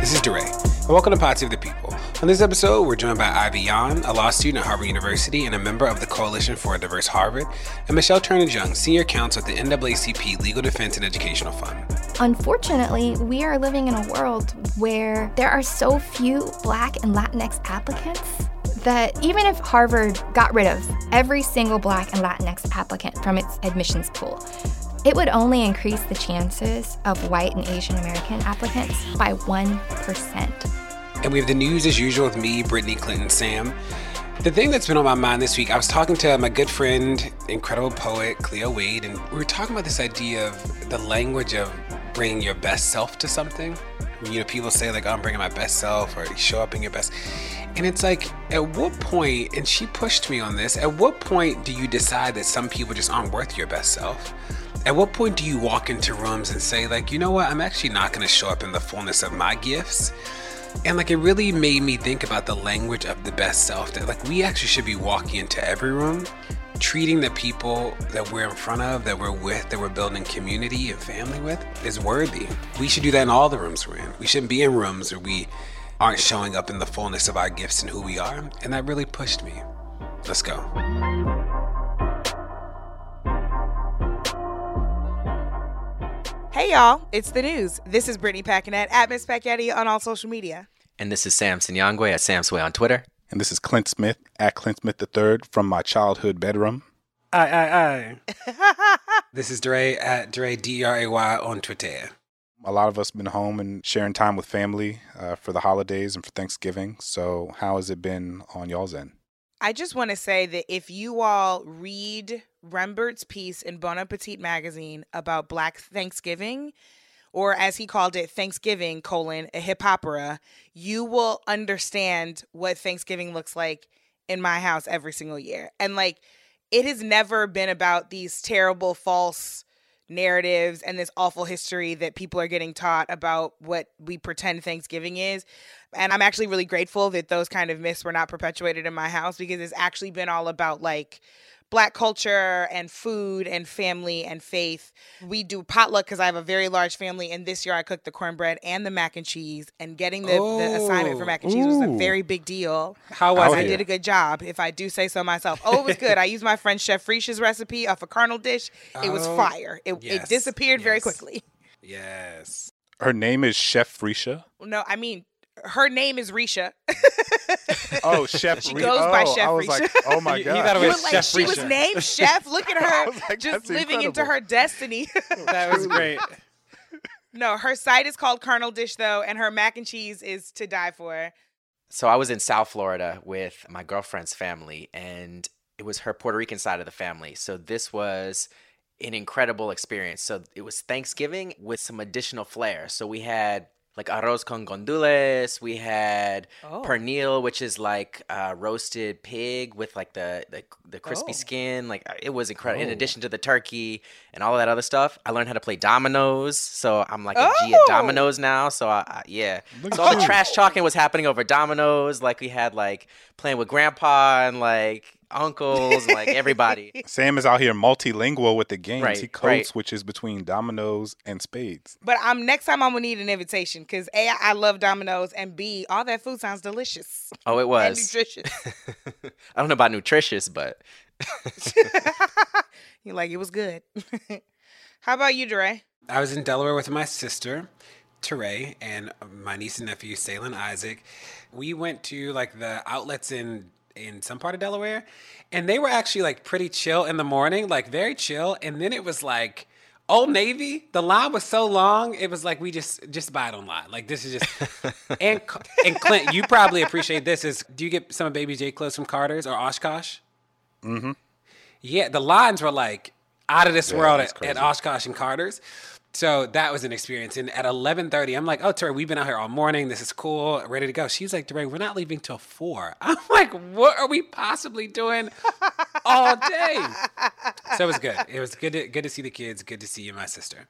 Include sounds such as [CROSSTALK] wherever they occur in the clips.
This is DeRay, and welcome to Pod Save the People. On this episode, we're joined by Ivy Yan, a law student at Harvard University and a member of the Coalition for a Diverse Harvard, and Michaele Turnage Young, senior counsel at the NAACP Legal Defense and Educational Fund. Unfortunately, we are living in a world where there are so few Black and Latinx applicants that even if Harvard got rid of every single Black and Latinx applicant from its admissions pool, it would only increase the chances of white and Asian American applicants by 1%. And we have the news as usual with me, Brittany Clinton, Sam. The thing that's been on my mind this week, I was talking to my good friend, incredible poet Cleo Wade, and we were talking about this idea of the language of bringing your best self to something. You know, people say like, oh, "I'm bringing my best self," or "Show up in your best," and it's like, at what point? And she pushed me on this. At what point do you decide that some people just aren't worth your best self? At what point do you walk into rooms and say, like, you know what? I'm actually not going to show up in the fullness of my gifts and like it really made me think about the language of the best self that like we actually should be walking into every room, treating the people that we're in front of, that we're with, that we're building community and family with is worthy. We should do that in all the rooms we're in. We shouldn't be in rooms where we aren't showing up in the fullness of our gifts and who we are. And that really pushed me. Let's go. Hey y'all, it's the news. This is Brittany Packnett at Miss Packyetti on all social media. And this is Sam Sinyangwe at Samswey on Twitter. And this is Clint Smith at Clint Smith III from my childhood bedroom. Aye, aye, aye. [LAUGHS] this is DeRay at DeRay D R A Y on Twitter. A lot of us been home and sharing time with family uh, for the holidays and for Thanksgiving. So, how has it been on y'all's end? I just want to say that if you all read Rembert's piece in Bon Appetit magazine about Black Thanksgiving, or as he called it, Thanksgiving colon a hip opera, you will understand what Thanksgiving looks like in my house every single year. And like, it has never been about these terrible false narratives and this awful history that people are getting taught about what we pretend Thanksgiving is. And I'm actually really grateful that those kind of myths were not perpetuated in my house because it's actually been all about like black culture and food and family and faith. We do potluck because I have a very large family, and this year I cooked the cornbread and the mac and cheese. And getting the, oh, the assignment for oh, mac and cheese was a very big deal. How was I it? Did a good job, if I do say so myself. Oh, it was good. I used my friend Chef Frisha's recipe off a carnal dish. It was oh, fire. It, yes, it disappeared yes. very quickly. Yes. Her name is Chef Frisha. No, I mean her name is Risha. [LAUGHS] oh, Chef. She goes oh, by Chef I was Risha. Like, oh my [LAUGHS] god! You, thought it was like, Chef she Risha. was named Chef. Look at [LAUGHS] her, like, just living incredible. into her destiny. that was great. No, her site is called Carnal Dish though, and her mac and cheese is to die for. So I was in South Florida with my girlfriend's family, and it was her Puerto Rican side of the family. So this was an incredible experience. So it was Thanksgiving with some additional flair. So we had like arroz con gandules. We had Oh. pernil, which is like uh, roasted pig with like the the, the crispy Oh. skin. Like uh, it was incredible. In Oh. addition to the turkey and all of that other stuff, I learned how to play dominoes. So I'm like a G at Oh. dominoes now. So I, I, yeah. Look So at all the trash talking was happening over dominoes. Like we had like playing with grandpa and like uncles, and, like everybody. [LAUGHS] Sam is out here multilingual with the games. Right, he code right. switches between dominoes and spades. But I'm next time I'm gonna need an invitation because a I love dominoes and b all that food sounds delicious Oh, it and was. nutritious. [LAUGHS] I don't know about nutritious, but [LAUGHS] You're like it was good. [LAUGHS] How about you, DeRay? I was in Delaware with my sister, Teray, and my niece and nephew, Salen Isaac. We went to like the outlets in in some part of Delaware, and they were actually like pretty chill in the morning, like very chill. And then it was like Old Navy. The line was so long, it was like we just just buy it online. Like this is just [LAUGHS] and and Clint, you probably appreciate this. Is do you get some of Baby J clothes from Carter's or Oshkosh? Mm-hmm. Yeah, the lines were like out of this Yeah, world at, at. Oshkosh and Carter's. So that was an experience. And at 11:30, I'm like, "Oh, Tori, we've been out here all morning. This is cool, ready to go." She's like, "DeRay, we're not leaving till 4." [LAUGHS] I'm like, "What are we possibly doing all day?" So it was good. It was good to, good to see the kids, good to see you, my sister.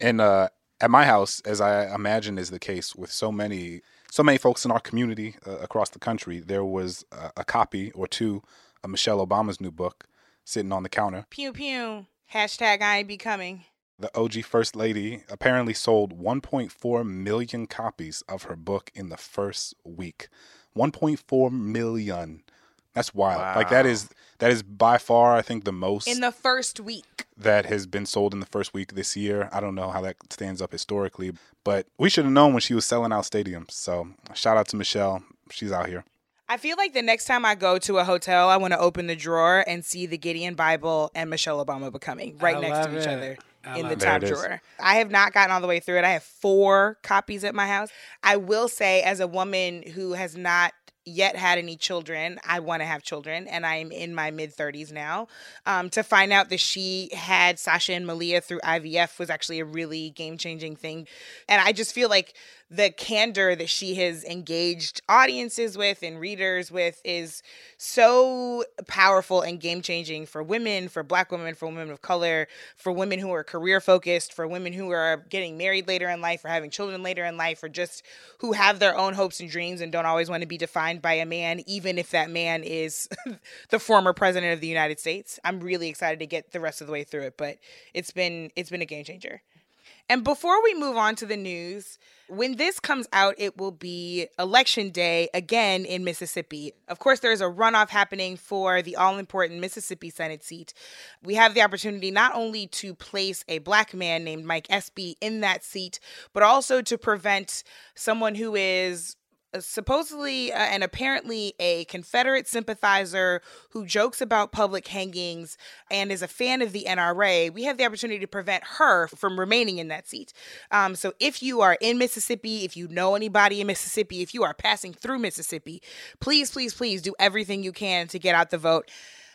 And uh, at my house, as I imagine is the case with so many so many folks in our community uh, across the country, there was a, a copy or two of Michelle Obama's new book sitting on the counter. Pew pew. Hashtag I ain't becoming. The OG First Lady apparently sold 1.4 million copies of her book in the first week. 1.4 million. That's wild. Like that is that is by far I think the most In the first week. that has been sold in the first week this year. I don't know how that stands up historically, but we should have known when she was selling out stadiums. So shout out to Michelle. She's out here. I feel like the next time I go to a hotel, I want to open the drawer and see the Gideon Bible and Michelle Obama becoming right I next to each it. other I in the top There it is. drawer. I have not gotten all the way through it. I have four copies at my house. I will say, as a woman who has not yet had any children, I want to have children, and I'm in my mid 30s now. Um, to find out that she had Sasha and Malia through IVF was actually a really game changing thing. And I just feel like the candor that she has engaged audiences with and readers with is so powerful and game changing for women, for black women, for women of color, for women who are career focused, for women who are getting married later in life or having children later in life, or just who have their own hopes and dreams and don't always want to be defined by a man, even if that man is [LAUGHS] the former president of the United States. I'm really excited to get the rest of the way through it, but it's been it's been a game changer. And before we move on to the news, when this comes out, it will be election day again in Mississippi. Of course, there's a runoff happening for the all important Mississippi Senate seat. We have the opportunity not only to place a black man named Mike Espy in that seat, but also to prevent someone who is supposedly uh, and apparently a Confederate sympathizer who jokes about public hangings and is a fan of the NRA, we have the opportunity to prevent her from remaining in that seat. Um, so if you are in Mississippi, if you know anybody in Mississippi, if you are passing through Mississippi, please, please, please do everything you can to get out the vote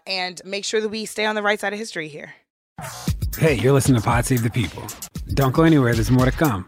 and make sure that we stay on the right side of history here. Hey, you're listening to Pod Save the People. Don't go anywhere, there's more to come.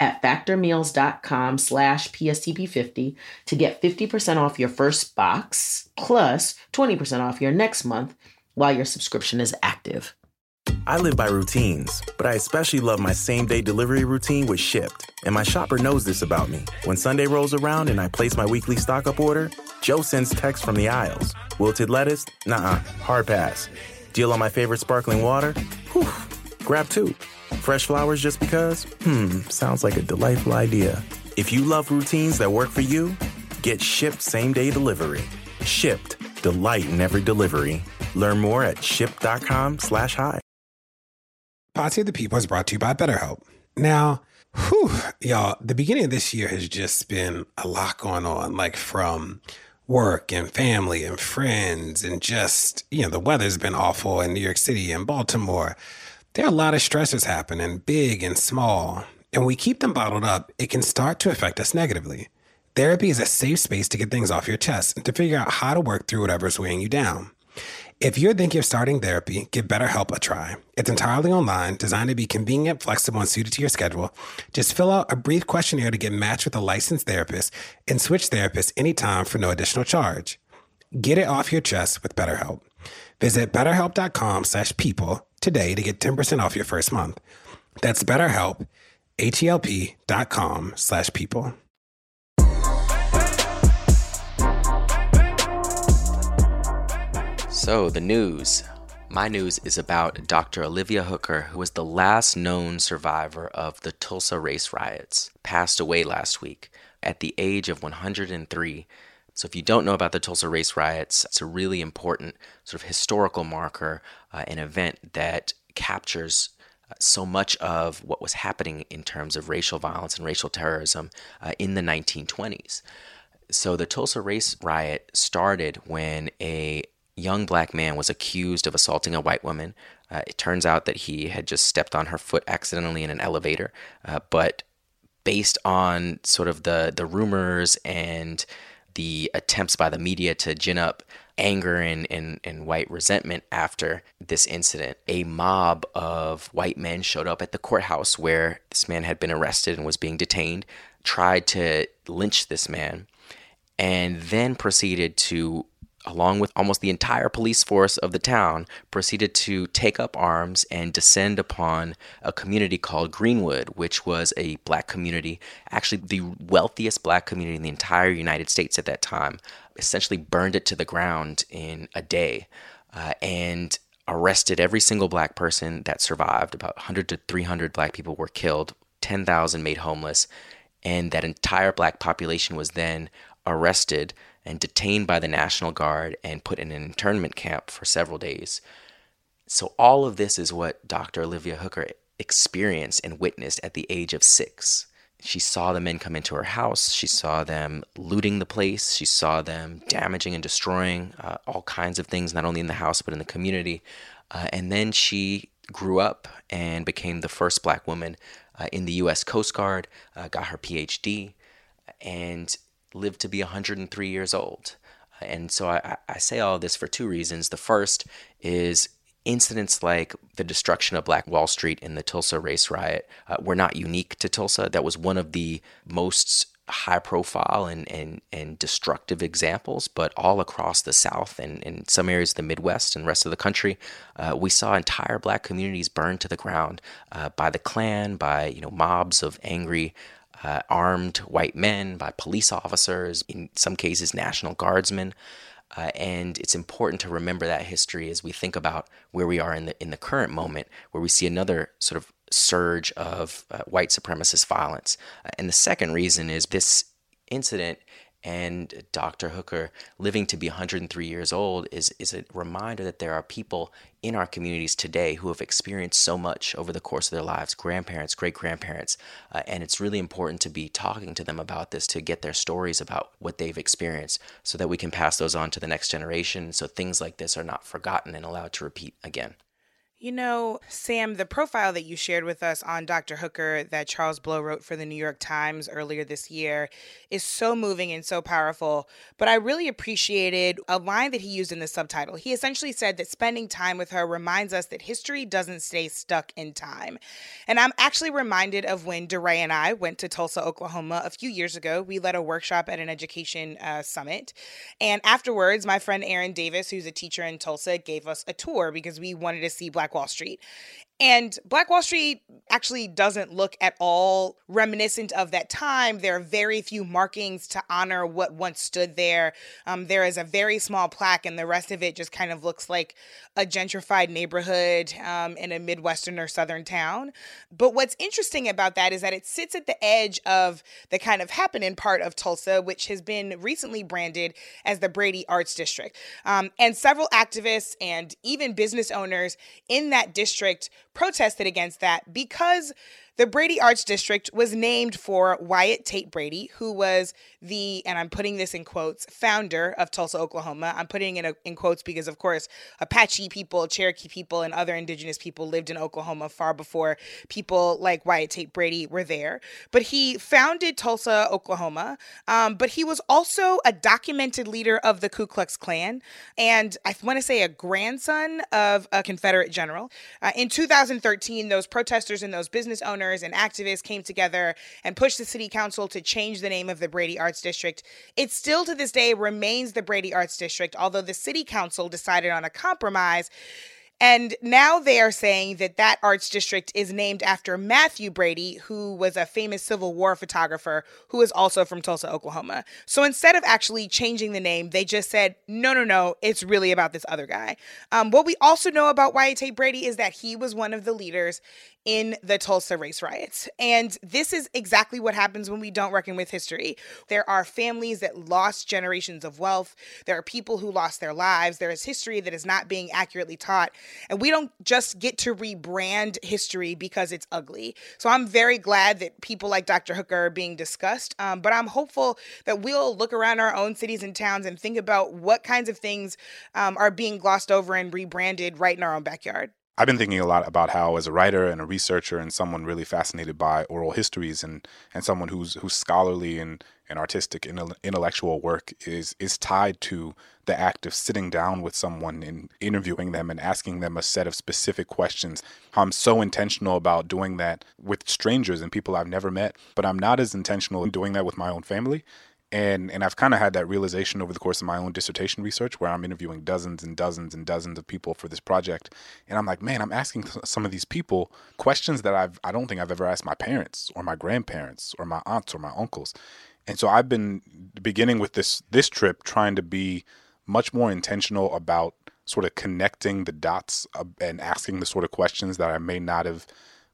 at factormeals.com slash PSTP50 to get 50% off your first box plus 20% off your next month while your subscription is active. I live by routines, but I especially love my same day delivery routine with Shipt. And my shopper knows this about me. When Sunday rolls around and I place my weekly stock up order, Joe sends text from the aisles. Wilted lettuce? Nah, hard pass. Deal on my favorite sparkling water? Whew, grab two. Fresh flowers just because? Hmm, sounds like a delightful idea. If you love routines that work for you, get Shipt same day delivery. Shipt, delight in every delivery. Learn more at shipt.com slash hi. Pod Save the People is brought to you by BetterHelp. Now, whew, y'all, the beginning of this year has just been a lot going on, like from work and family and friends, and just, you know, the weather's been awful in New York City and Baltimore. There are a lot of stressors happening, big and small. And we keep them bottled up, it can start to affect us negatively. Therapy is a safe space to get things off your chest and to figure out how to work through whatever's weighing you down. If you're thinking of starting therapy, give BetterHelp a try. It's entirely online, designed to be convenient, flexible, and suited to your schedule. Just fill out a brief questionnaire to get matched with a licensed therapist and switch therapists anytime for no additional charge. Get it off your chest with BetterHelp. Visit betterhelp.com slash people today to get 10% off your first month. That's BetterHelp, H-E-L-P dot com slash people. So, the news. My news is about Dr. Olivia Hooker, who was the last known survivor of the Tulsa race riots, passed away last week at the age of 103. So, if you don't know about the Tulsa race riots, it's a really important sort of historical marker, uh, an event that captures uh, so much of what was happening in terms of racial violence and racial terrorism uh, in the 1920s. So, the Tulsa race riot started when a young black man was accused of assaulting a white woman. Uh, it turns out that he had just stepped on her foot accidentally in an elevator, uh, but based on sort of the the rumors and the attempts by the media to gin up anger and, and, and white resentment after this incident, a mob of white men showed up at the courthouse where this man had been arrested and was being detained, tried to lynch this man, and then proceeded to along with almost the entire police force of the town, proceeded to take up arms and descend upon a community called Greenwood, which was a black community, actually the wealthiest black community in the entire United States at that time. Essentially burned it to the ground in a day uh, and arrested every single black person that survived. About 100 to 300 black people were killed, 10,000 made homeless, and that entire black population was then arrested and detained by the National Guard and put in an internment camp for several days. So, all of this is what Dr. Olivia Hooker experienced and witnessed at the age of six. She saw the men come into her house. She saw them looting the place. She saw them damaging and destroying uh, all kinds of things, not only in the house, but in the community. Uh, and then she grew up and became the first black woman uh, in the U.S. Coast Guard, uh, got her PhD, and lived to be 103 years old. And so I, I say all this for two reasons. The first is incidents like the destruction of Black Wall Street in the Tulsa race riot uh, were not unique to Tulsa. That was one of the most high profile and, and, and destructive examples, but all across the South and in some areas of the Midwest and rest of the country, uh, we saw entire black communities burned to the ground uh, by the Klan, by you know mobs of angry uh, armed white men, by police officers, in some cases, National Guardsmen. Uh, and it's important to remember that history as we think about where we are in the in the current moment, where we see another sort of surge of uh, white supremacist violence. Uh, and the second reason is this incident and Dr. Hooker living to be 103 years old is, is a reminder that there are people in our communities today who have experienced so much over the course of their lives grandparents, great grandparents. Uh, and it's really important to be talking to them about this to get their stories about what they've experienced so that we can pass those on to the next generation so things like this are not forgotten and allowed to repeat again. You know, Sam, the profile that you shared with us on Dr. Hooker that Charles Blow wrote for the New York Times earlier this year is so moving and so powerful. But I really appreciated a line that he used in the subtitle. He essentially said that spending time with her reminds us that history doesn't stay stuck in time. And I'm actually reminded of when DeRay and I went to Tulsa, Oklahoma a few years ago. We led a workshop at an education uh, summit. And afterwards, my friend Aaron Davis, who's a teacher in Tulsa, gave us a tour because we wanted to see Black Wall Street. And Black Wall Street actually doesn't look at all reminiscent of that time. There are very few markings to honor what once stood there. Um, there is a very small plaque, and the rest of it just kind of looks like a gentrified neighborhood um, in a Midwestern or Southern town. But what's interesting about that is that it sits at the edge of the kind of happening part of Tulsa, which has been recently branded as the Brady Arts District. Um, and several activists and even business owners in that district protested against that because the Brady Arts District was named for Wyatt Tate Brady, who was the, and I'm putting this in quotes, founder of Tulsa, Oklahoma. I'm putting it in quotes because, of course, Apache people, Cherokee people, and other indigenous people lived in Oklahoma far before people like Wyatt Tate Brady were there. But he founded Tulsa, Oklahoma. Um, but he was also a documented leader of the Ku Klux Klan and I want to say a grandson of a Confederate general. Uh, in 2013, those protesters and those business owners and activists came together and pushed the city council to change the name of the Brady Arts District. It still to this day remains the Brady Arts District, although the city council decided on a compromise and now they are saying that that arts district is named after Matthew Brady, who was a famous Civil War photographer who is also from Tulsa, Oklahoma. So instead of actually changing the name, they just said, no, no, no, it's really about this other guy. Um, what we also know about Wyatt Brady is that he was one of the leaders in the Tulsa race riots. And this is exactly what happens when we don't reckon with history. There are families that lost generations of wealth, there are people who lost their lives, there is history that is not being accurately taught. And we don't just get to rebrand history because it's ugly. So I'm very glad that people like Dr. Hooker are being discussed. Um, but I'm hopeful that we'll look around our own cities and towns and think about what kinds of things um, are being glossed over and rebranded right in our own backyard. I've been thinking a lot about how, as a writer and a researcher, and someone really fascinated by oral histories, and and someone who's who's scholarly and and artistic and intellectual work is is tied to the act of sitting down with someone and interviewing them and asking them a set of specific questions. How I'm so intentional about doing that with strangers and people I've never met, but I'm not as intentional in doing that with my own family and and I've kind of had that realization over the course of my own dissertation research where I'm interviewing dozens and dozens and dozens of people for this project and I'm like man I'm asking some of these people questions that I've I don't think I've ever asked my parents or my grandparents or my aunts or my uncles. And so I've been beginning with this this trip trying to be much more intentional about sort of connecting the dots and asking the sort of questions that I may not have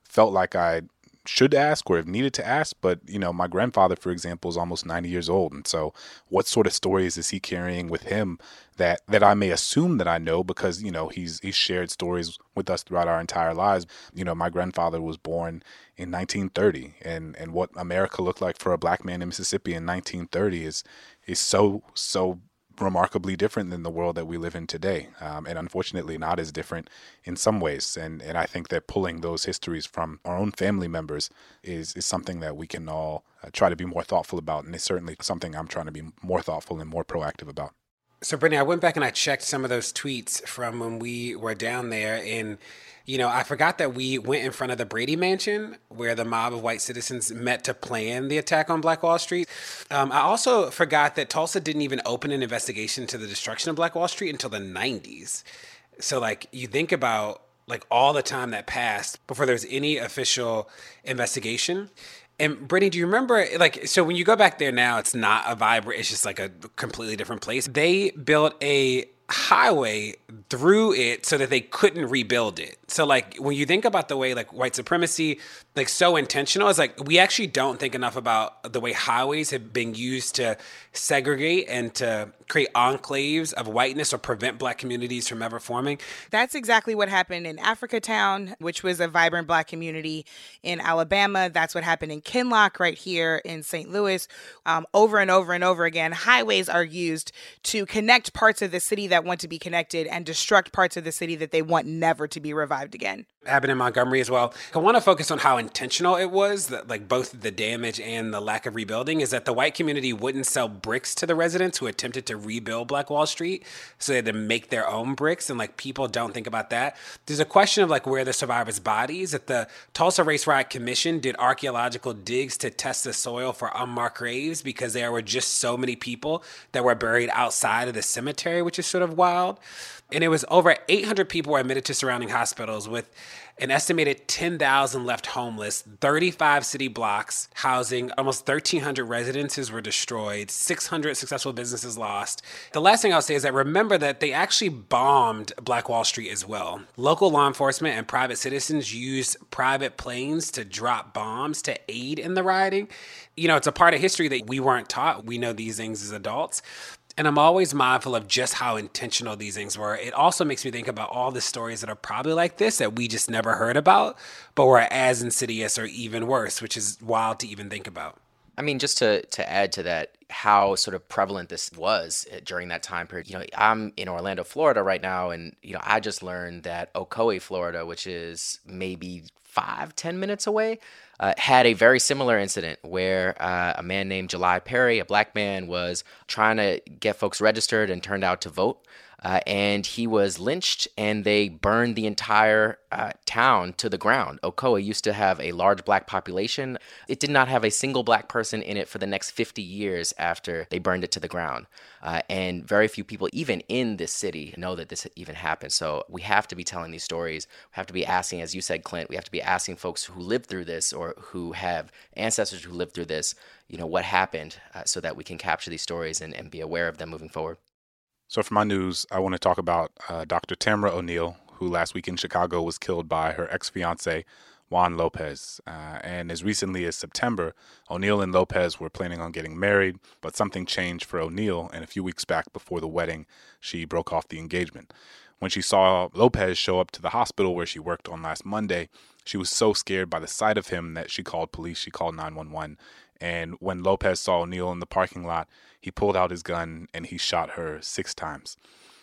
felt like I should ask or have needed to ask. But, you know, my grandfather, for example, is almost 90 years old. And so what sort of stories is he carrying with him that, that I may assume that I know because, you know, he's, he's shared stories with us throughout our entire lives. You know, my grandfather was born in 1930 and, and what America looked like for a black man in Mississippi in 1930 is, is so, so remarkably different than the world that we live in today, um, and unfortunately not as different in some ways. And and I think that pulling those histories from our own family members is is something that we can all uh, try to be more thoughtful about, and it's certainly something I'm trying to be more thoughtful and more proactive about. So, Brittany, I went back and I checked some of those tweets from when we were down there, and you know, I forgot that we went in front of the Brady Mansion where the mob of white citizens met to plan the attack on Black Wall Street. Um, I also forgot that Tulsa didn't even open an investigation to the destruction of Black Wall Street until the 90s. So, like, you think about like all the time that passed before there was any official investigation. And Brittany, do you remember like so when you go back there now, it's not a vibrant, it's just like a completely different place. They built a highway through it so that they couldn't rebuild it. So like when you think about the way like white supremacy like so intentional is like we actually don't think enough about the way highways have been used to segregate and to create enclaves of whiteness or prevent black communities from ever forming. That's exactly what happened in Africatown, which was a vibrant black community in Alabama. That's what happened in Kinloch right here in St. Louis. Um, over and over and over again, highways are used to connect parts of the city that want to be connected and destruct parts of the city that they want never to be revived again happened in Montgomery as well. I want to focus on how intentional it was, that like both the damage and the lack of rebuilding, is that the white community wouldn't sell bricks to the residents who attempted to rebuild Black Wall Street. So they had to make their own bricks. And like people don't think about that. There's a question of like where the survivors' bodies. That the Tulsa Race Riot Commission did archaeological digs to test the soil for unmarked graves because there were just so many people that were buried outside of the cemetery, which is sort of wild. And it was over 800 people were admitted to surrounding hospitals with an estimated 10,000 left homeless. 35 city blocks housing almost 1,300 residences were destroyed, 600 successful businesses lost. The last thing I'll say is that remember that they actually bombed Black Wall Street as well. Local law enforcement and private citizens used private planes to drop bombs to aid in the rioting. You know, it's a part of history that we weren't taught. We know these things as adults. And I'm always mindful of just how intentional these things were. It also makes me think about all the stories that are probably like this that we just never heard about, but were as insidious or even worse, which is wild to even think about. I mean, just to, to add to that, how sort of prevalent this was uh, during that time period. You know, I'm in Orlando, Florida right now, and, you know, I just learned that Ocoee, Florida, which is maybe five, ten minutes away, uh, had a very similar incident where uh, a man named July Perry, a black man, was trying to get folks registered and turned out to vote. Uh, and he was lynched, and they burned the entire uh, town to the ground. Ocoee used to have a large black population. It did not have a single black person in it for the next 50 years after they burned it to the ground. Uh, and very few people, even in this city, know that this even happened. So we have to be telling these stories. We have to be asking, as you said, Clint, we have to be asking folks who lived through this or who have ancestors who lived through this, you know, what happened uh, so that we can capture these stories and, and be aware of them moving forward. So, for my news, I want to talk about uh, Dr. Tamara O'Neal, who last week in Chicago was killed by her ex fiance, Juan Lopez. Uh, and as recently as September, O'Neal and Lopez were planning on getting married, but something changed for O'Neal. and a few weeks back before the wedding, she broke off the engagement. When she saw Lopez show up to the hospital where she worked on last Monday, she was so scared by the sight of him that she called police. She called 911. And when Lopez saw O'Neal in the parking lot, he pulled out his gun and he shot her six times.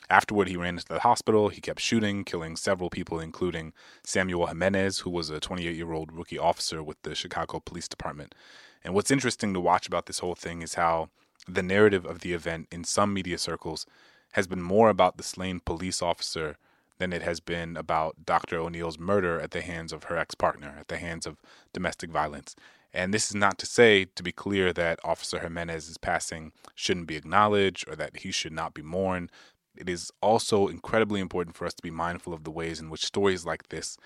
Afterward, he ran into the hospital. He kept shooting, killing several people, including Samuel Jimenez, who was a 28 year old rookie officer with the Chicago Police Department. And what's interesting to watch about this whole thing is how the narrative of the event in some media circles has been more about the slain police officer than it has been about Dr. O'Neal's murder at the hands of her ex partner, at the hands of domestic violence. And this is not to say, to be clear, that Officer Jimenez's passing shouldn't be acknowledged or that he should not be mourned. It is also incredibly important for us to be mindful of the ways in which stories like this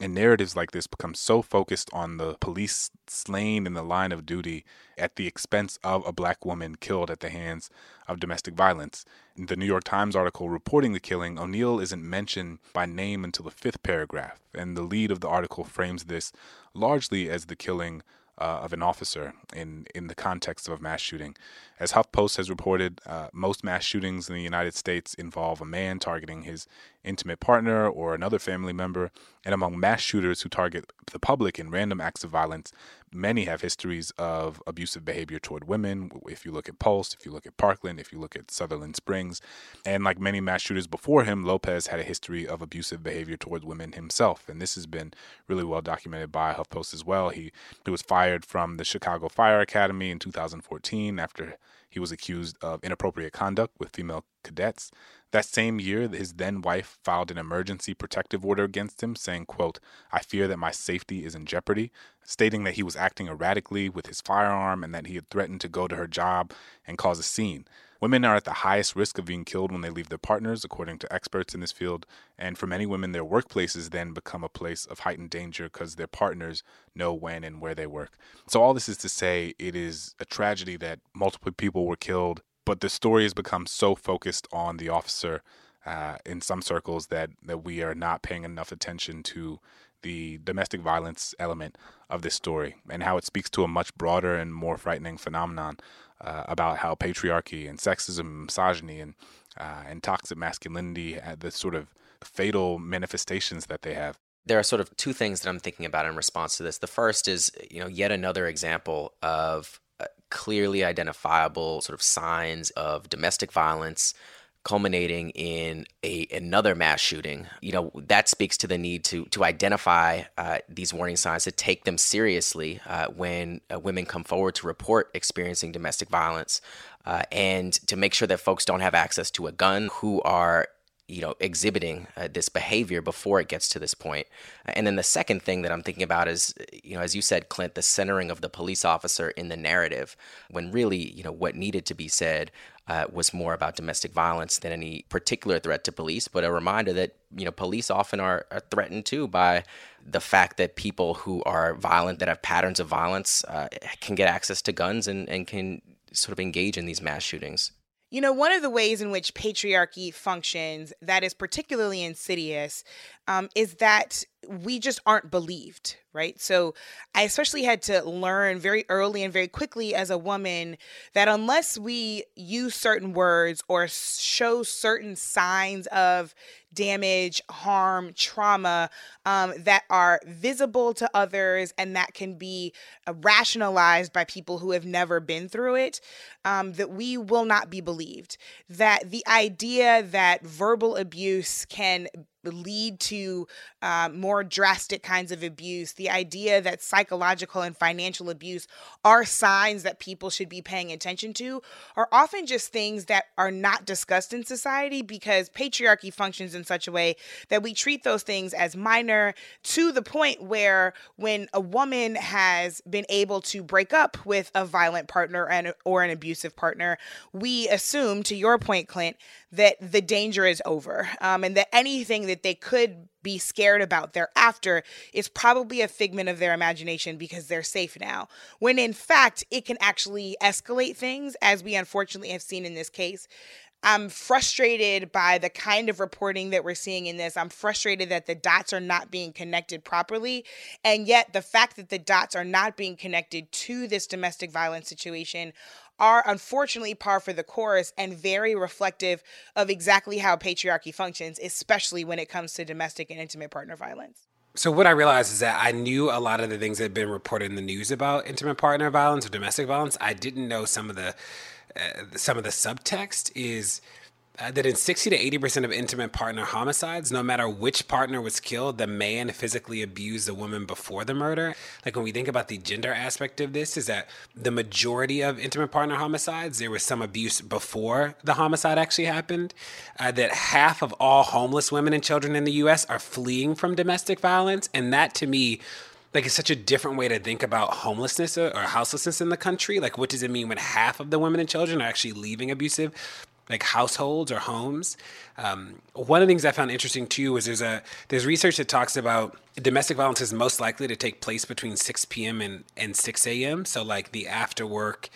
and narratives like this become so focused on the police slain in the line of duty at the expense of a black woman killed at the hands of domestic violence. In the New York Times article reporting the killing, O'Neal isn't mentioned by name until the fifth paragraph, and the lead of the article frames this largely as the killing uh, of an officer in, in the context of a mass shooting. As HuffPost has reported, uh, most mass shootings in the United States involve a man targeting his intimate partner or another family member. And among mass shooters who target the public in random acts of violence, many have histories of abusive behavior toward women. If you look at Pulse, if you look at Parkland, if you look at Sutherland Springs, and like many mass shooters before him, Lopez had a history of abusive behavior towards women himself. And this has been really well documented by HuffPost as well. He, he was fired from the Chicago Fire Academy in 2014 after he was accused of inappropriate conduct with female cadets. That same year, his then wife filed an emergency protective order against him, saying, quote, I fear that my safety is in jeopardy, stating that he was acting erratically with his firearm and that he had threatened to go to her job and cause a scene. Women are at the highest risk of being killed when they leave their partners, according to experts in this field. And for many women, their workplaces then become a place of heightened danger because their partners know when and where they work. So, all this is to say, it is a tragedy that multiple people were killed, but the story has become so focused on the officer uh, in some circles that, that we are not paying enough attention to the domestic violence element of this story and how it speaks to a much broader and more frightening phenomenon uh, about how patriarchy and sexism, misogyny, and uh, and toxic masculinity had the sort of fatal manifestations that they have. There are sort of two things that I'm thinking about in response to this. The first is, you know, yet another example of uh, clearly identifiable sort of signs of domestic violence culminating in a another mass shooting. You know that speaks to the need to to identify uh, these warning signs to take them seriously uh, when uh, women come forward to report experiencing domestic violence uh, and to make sure that folks don't have access to a gun who are you know exhibiting uh, this behavior before it gets to this point and then the second thing that i'm thinking about is you know as you said clint the centering of the police officer in the narrative when really you know what needed to be said uh, was more about domestic violence than any particular threat to police, but a reminder that you know police often are, are threatened too by the fact that people who are violent, that have patterns of violence, uh, can get access to guns and, and can sort of engage in these mass shootings. You know, one of the ways in which patriarchy functions that is particularly insidious um, is that we just aren't believed, right? So I especially had to learn very early and very quickly as a woman that unless we use certain words or show certain signs of damage, harm, trauma um, that are visible to others and that can be uh, rationalized by people who have never been through it, um, that we will not be believed. That the idea that verbal abuse can lead to uh, more drastic kinds of abuse, the idea that psychological and financial abuse are signs that people should be paying attention to, are often just things that are not discussed in society because patriarchy functions in such a way that we treat those things as minor to the point where when a woman has been able to break up with a violent partner and or an abusive partner, we assume, to your point, Clint, that the danger is over um, and that anything that they could be scared about thereafter is probably a figment of their imagination because they're safe now. When in fact, it can actually escalate things, as we unfortunately have seen in this case. I'm frustrated by the kind of reporting that we're seeing in this. I'm frustrated that the dots are not being connected properly. And yet, the fact that the dots are not being connected to this domestic violence situation are unfortunately par for the course and very reflective of exactly how patriarchy functions, especially when it comes to domestic and intimate partner violence. So what I realized is that I knew a lot of the things that had been reported in the news about intimate partner violence or domestic violence. I didn't know some of the uh, some of the subtext is uh, that in 60 to 80% of intimate partner homicides, no matter which partner was killed, the man physically abused the woman before the murder. Like when we think about the gender aspect of this, is that the majority of intimate partner homicides, there was some abuse before the homicide actually happened. Uh, that half of all homeless women and children in the US are fleeing from domestic violence. And that to me, like it's such a different way to think about homelessness or, or, houselessness in the country. Like, what does it mean when half of the women and children are actually leaving abusive like households or homes. Um, one of the things I found interesting too was there's a there's research that talks about domestic violence is most likely to take place between 6 p.m. and, and 6 a.m. So like the after work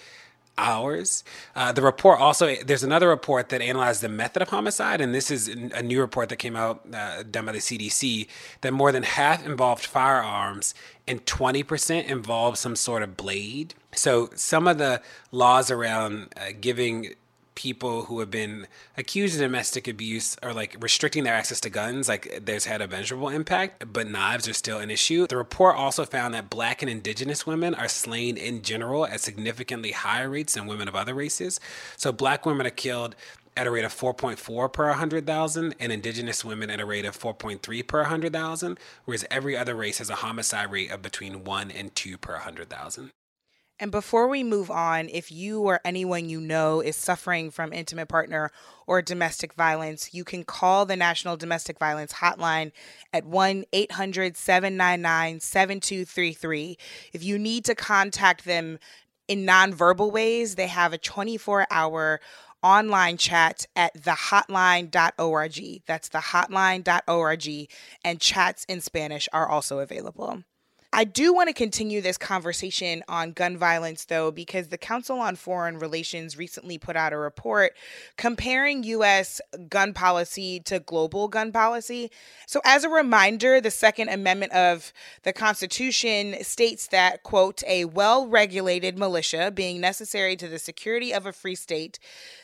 hours. Uh, the report also there's another report that analyzed the method of homicide, and this is a new report that came out uh, done by the CDC that more than half involved firearms and 20% involved some sort of blade. So some of the laws around uh, giving people who have been accused of domestic abuse are like restricting their access to guns, like there's had a measurable impact, but knives are still an issue. The report also found that black and indigenous women are slain in general at significantly higher rates than women of other races. So black women are killed at a rate of 4.4 per 100,000 and indigenous women at a rate of 4.3 per 100,000, whereas every other race has a homicide rate of between 1 and 2 per 100,000. And before we move on, if you or anyone you know is suffering from intimate partner or domestic violence, you can call the National Domestic Violence Hotline at 1 800 799 7233. If you need to contact them in nonverbal ways, they have a 24 hour online chat at thehotline.org. That's thehotline.org. And chats in Spanish are also available. I do want to continue this conversation on gun violence, though, because the Council on Foreign Relations recently put out a report comparing U.S. gun policy to global gun policy. So, as a reminder, the Second Amendment of the Constitution states that, quote, a well regulated militia being necessary to the security of a free state,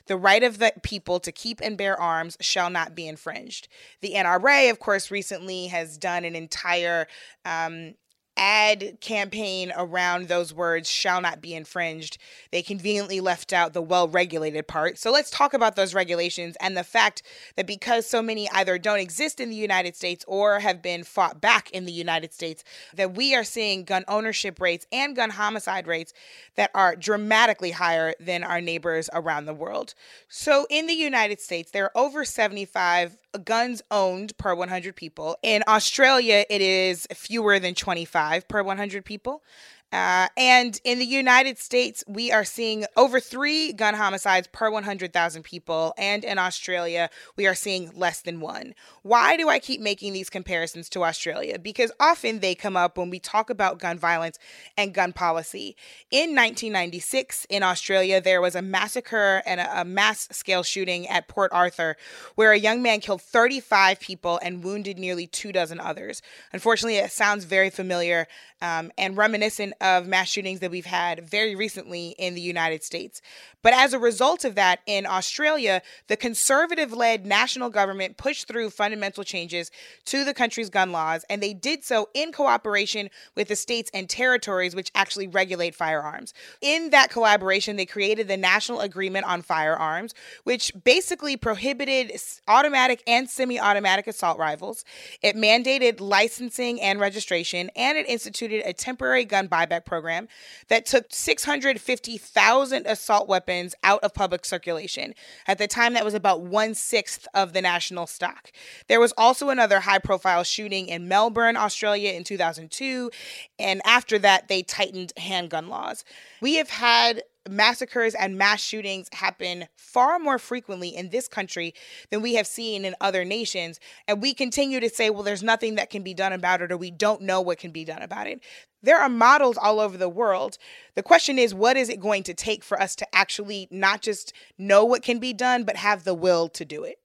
the right of the people to keep and bear arms shall not be infringed. The NRA, of course, recently has done an entire um, ad campaign around those words shall not be infringed. They conveniently left out the well regulated part. So let's talk about those regulations and the fact that because so many either don't exist in the United States or have been fought back in the United States, that we are seeing gun ownership rates and gun homicide rates that are dramatically higher than our neighbors around the world. So in the United States, there are over 75 guns owned per 100 people. In Australia, it is fewer than 25 per 100 people. Uh, and in the United States, we are seeing over three gun homicides per 100,000 people. And in Australia, we are seeing less than one. Why do I keep making these comparisons to Australia? Because often they come up when we talk about gun violence and gun policy. In 1996, in Australia, there was a massacre and a, a mass scale shooting at Port Arthur where a young man killed 35 people and wounded nearly two dozen others. Unfortunately, it sounds very familiar um, and reminiscent of mass shootings that we've had very recently in the United States. But as a result of that, in Australia, the conservative led national government pushed through fundamental changes to the country's gun laws, and they did so in cooperation with the states and territories which actually regulate firearms. In that collaboration, they created the National Agreement on Firearms, which basically prohibited automatic and semi automatic assault rifles. It mandated licensing and registration, and it instituted a temporary gun buyback program that took 650,000 assault weapons out of public circulation. At the time, that was about one sixth of the national stock. There was also another high profile shooting in Melbourne, Australia in 2002. And after that, they tightened handgun laws. We have had massacres and mass shootings happen far more frequently in this country than we have seen in other nations. And we continue to say, well, there's nothing that can be done about it, or we don't know what can be done about it. There are models all over the world. The question is, what is it going to take for us to actually not just know what can be done, but have the will to do it?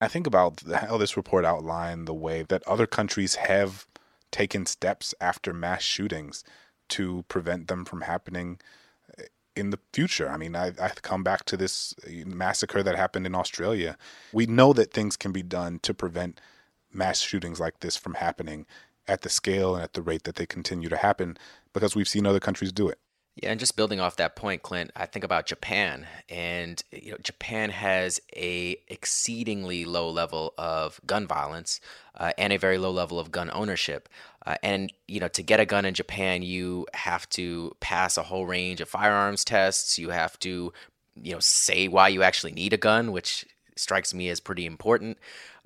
I think about how this report outlined the way that other countries have taken steps after mass shootings to prevent them from happening in the future. I mean, I, I come back to this uh, massacre that happened in Australia. We know that things can be done to prevent mass shootings like this from happening at the scale and at the rate that they continue to happen because we've seen other countries do it. Yeah, and just building off that point, Clint, I think about Japan, and you know, Japan has a exceedingly low level of gun violence uh, and a very low level of gun ownership. Uh, and you know, to get a gun in Japan, you have to pass a whole range of firearms tests. You have to, you know, say why you actually need a gun, which strikes me as pretty important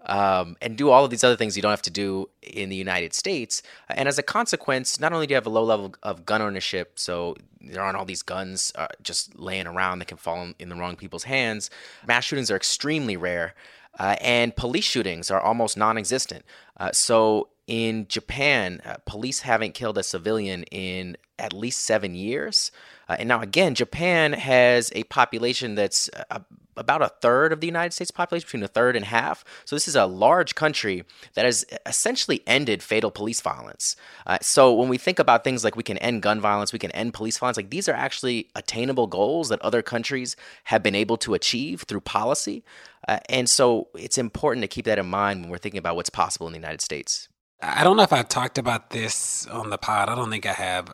um, and do all of these other things you don't have to do in the United States. And as a consequence, not only do you have a low level of gun ownership, so there aren't all these guns uh, just laying around that can fall in, the wrong people's hands, mass shootings are extremely rare. Uh, and police shootings are almost non existent. Uh, so in Japan, uh, police haven't killed a civilian in at least seven years. Uh, and now, again, Japan has a population that's uh, about a third of the United States population, between a third and half. So this is a large country that has essentially ended fatal police violence. Uh, so when we think about things like we can end gun violence, we can end police violence, like these are actually attainable goals that other countries have been able to achieve through policy. Uh, and so it's important to keep that in mind when we're thinking about what's possible in the United States. I don't know if I talked about this on the pod. I don't think I have.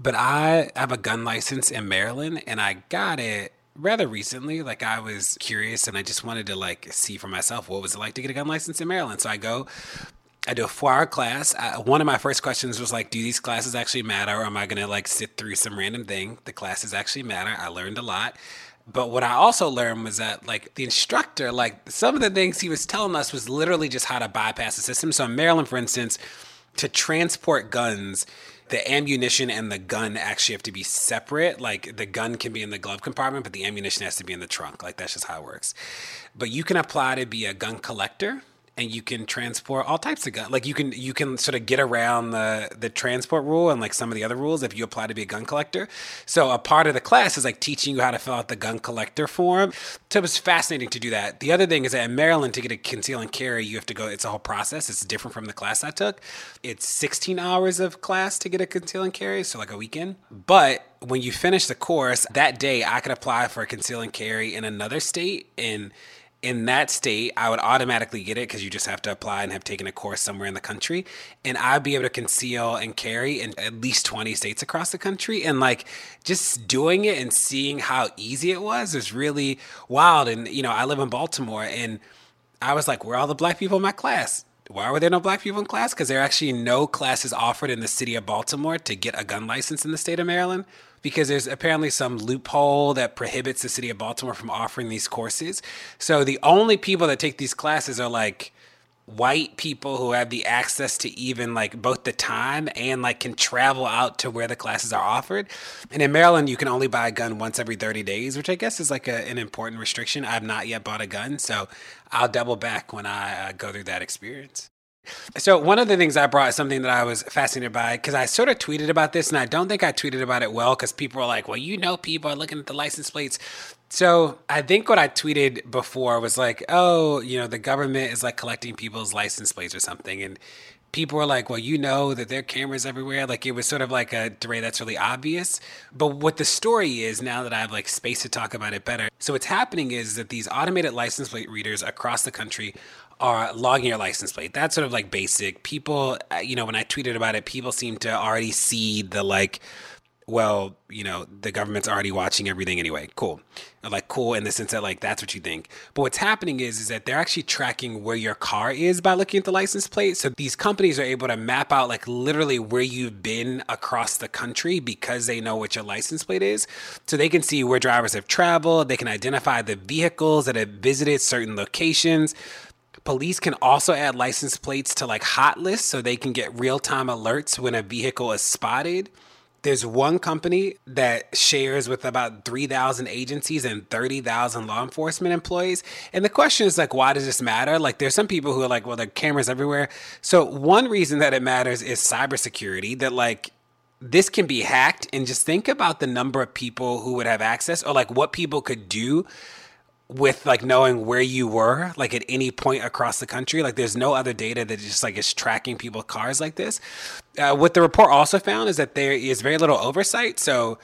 But I have a gun license in Maryland and I got it rather recently. Like I was curious and I just wanted to like see for myself what was it like to get a gun license in Maryland. So I go I do a four hour class. Uh, one of my first questions was like, do these classes actually matter? Or am I going to like sit through some random thing? The classes actually matter. I learned a lot. But what I also learned was that like the instructor, like some of the things he was telling us was literally just how to bypass the system. So in Maryland, for instance, to transport guns, the ammunition and the gun actually have to be separate. Like the gun can be in the glove compartment, but the ammunition has to be in the trunk. Like that's just how it works. But you can apply to be a gun collector and you can transport all types of guns. Like you can you can sort of get around the the transport rule and like some of the other rules if you apply to be a gun collector. So a part of the class is like teaching you how to fill out the gun collector form. So it was fascinating to do that. The other thing is that in Maryland to get a conceal and carry, you have to go. It's a whole process. It's different from the class I took. It's 16 hours of class to get a conceal and carry, so like a weekend. But when you finish the course that day, I could apply for a conceal and carry in another state and in that state, I would automatically get it because you just have to apply and have taken a course somewhere in the country. And I'd be able to conceal and carry in at least 20 states across the country. And like just doing it and seeing how easy it was was really wild. And, you know, I live in Baltimore and I was like, where are all the black people in my class? Why were there no black people in class? Because there are actually no classes offered in the city of Baltimore to get a gun license in the state of Maryland because there's apparently some loophole that prohibits the city of Baltimore from offering these courses. So the only people that take these classes are like white people who have the access to even like both the time and like can travel out to where the classes are offered. And in Maryland, you can only buy a gun once every 30 days, which I guess is like a, an important restriction. I've not yet bought a gun, so I'll double back when I uh, go through that experience. So one of the things I brought is something that I was fascinated by because I sort of tweeted about this, and I don't think I tweeted about it well because people were like, "Well, you know, people are looking at the license plates." So I think what I tweeted before was like, "Oh, you know, the government is like collecting people's license plates or something," and people were like, "Well, you know that there are cameras everywhere." Like it was sort of like a DeRay that's really obvious. But what the story is now that I have like space to talk about it better. So what's happening is that these automated license plate readers across the country are logging your license plate. That's sort of like basic. People, uh, you know, when I tweeted about it, people seem to already see the like, well, you know, the government's already watching everything anyway. Cool. Like cool in the sense that like that's what you think. But what's happening is is that they're actually tracking where your car is by looking at the license plate. So these companies are able to map out like literally where you've been across the country because they know what your license plate is. So they can see where drivers have traveled, they can identify the vehicles that have visited certain locations Police can also add license plates to like hot lists so they can get real time alerts when a vehicle is spotted. There's one company that shares with about 3,000 agencies and 30,000 law enforcement employees. And the question is like, why does this matter? Like, there's some people who are like, well, there are cameras everywhere. So, one reason that it matters is cybersecurity, that like, this can be hacked. And just think about the number of people who would have access or like what people could do with like knowing where you were like at any point across the country like there's no other data that just like is tracking people's cars like this. Uh, what the report also found is that there is very little oversight. So